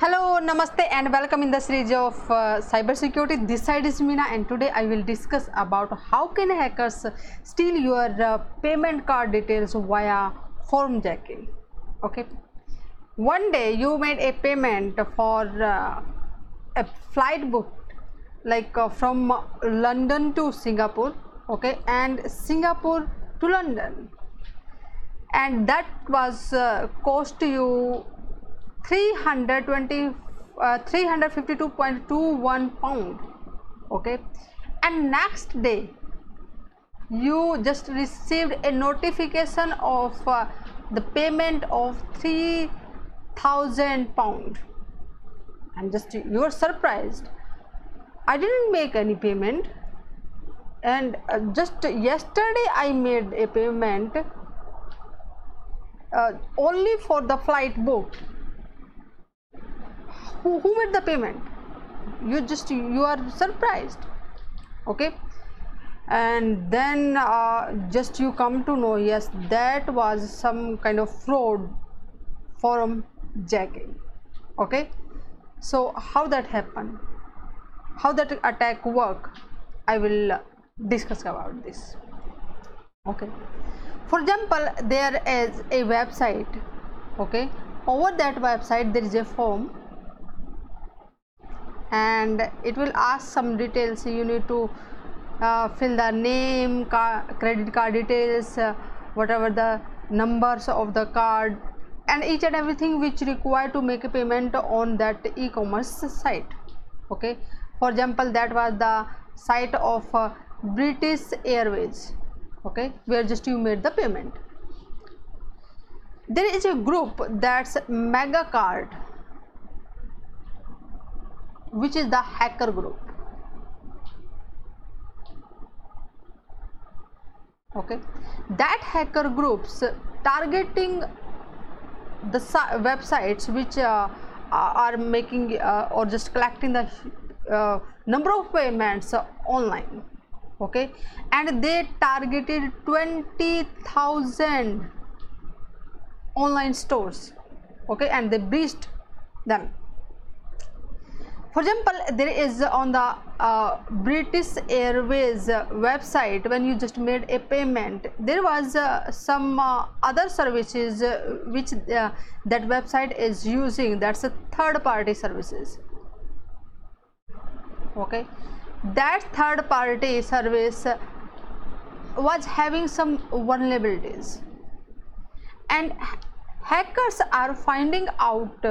Hello, namaste, and welcome in the series of uh, cybersecurity. This side is Meena, and today I will discuss about how can hackers steal your uh, payment card details via form jacking. Okay, one day you made a payment for uh, a flight book like uh, from London to Singapore. Okay, and Singapore to London, and that was uh, cost you 320 uh, 352.21 pound okay? And next day you just received a notification of uh, the payment of 3000 pound. And just you are surprised. I didn't make any payment. And uh, just yesterday i made a payment uh, only for the flight book who, who made the payment? You just you are surprised okay? And then uh, just you come to know yes that was some kind of fraud form jacking okay? So how that happened? How that attack work? I will discuss about this okay? For example there is a website okay? Over that website there is a form and it will ask some details. You need to uh, fill the name car, credit card details uh, whatever the numbers of the card and each and everything which required to make a payment on that e-commerce site. Okay? For example that was the site of uh, british airways. Okay? Where just you made the payment. There is a group that's Magecart which is the hacker group. Okay. That hacker groups targeting the websites which uh, are making uh, or just collecting the uh, number of payments online. Okay. And they targeted 20000 online stores. Okay. And they breached them for example there is on the uh, british airways website when you just made a payment there was uh, some uh, other services uh, which uh, that website is using. That's a third party services. Okay? That third party service was having some vulnerabilities. And hackers are finding out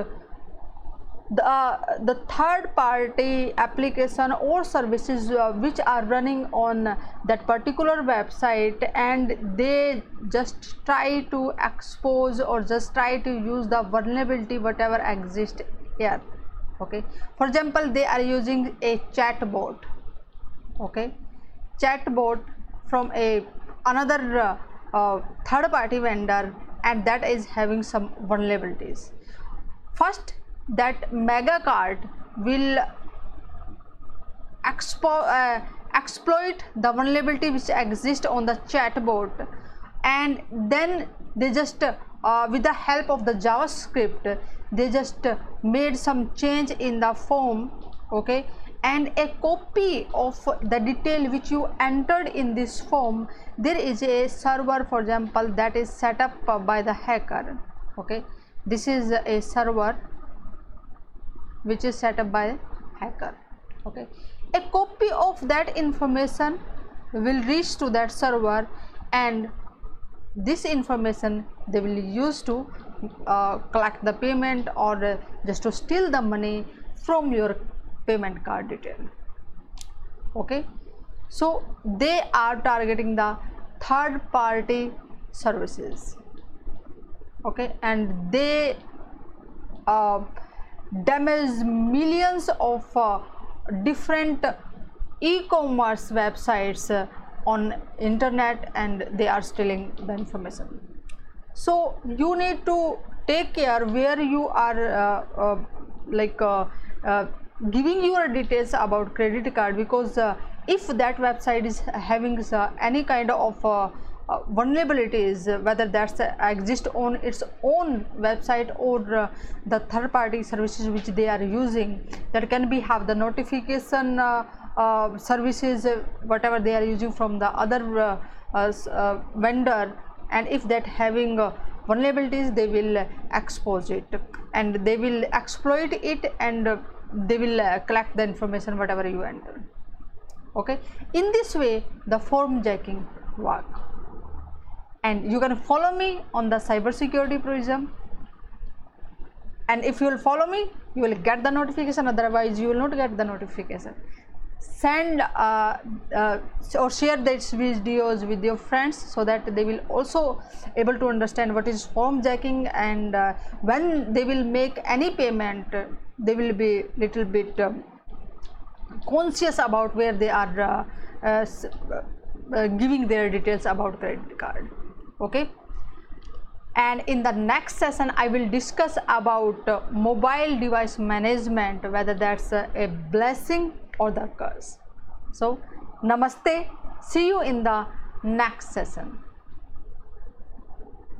the, uh, the third party application or services uh, which are running on that particular website and they just try to expose or just try to use the vulnerability whatever exists here. Okay. For example they are using a chatbot. Okay. Chatbot from a another uh, uh, third party vendor and that is having some vulnerabilities. First that Magecart will expo uh, exploit the vulnerability which exists on the chatbot. And then they just uh, with the help of the javascript they just made some change in the form okay? And a copy of the detail which you entered in this form there is a server for example that is set up by the hacker okay? This is a server which is set up by hacker okay? A copy of that information will reach to that server and this information they will use to uh, collect the payment or just to steal the money from your payment card detail okay? So they are targeting the third party services okay? And they uh, damage millions of uh, different e-commerce websites uh, on internet and they are stealing the information. So you need to take care where you are uh, uh like uh, giving your details about credit card because if that website is having any kind of uh, vulnerabilities uh, whether that's uh, exist on its own website or uh, the third party services which they are using that can be have the notification uh, uh, services whatever they are using from the other vendor. And if that having vulnerabilities they will expose it. And they will exploit it and they will collect the information whatever you enter. Okay? In this way the form jacking work and you can follow me on the cybersecurity prism. And if you will follow me you will get the notification. Otherwise you will not get the notification. Send uh, uh, or share these videos with your friends so that they will also able to understand what is form jacking and uh, when they will make any payment they will be little bit um, conscious about where they are uh, uh, uh, giving their details about credit card okay. And in the next session i will discuss about uh, mobile device management whether that's uh, a blessing or the curse. So namaste. See you in the next session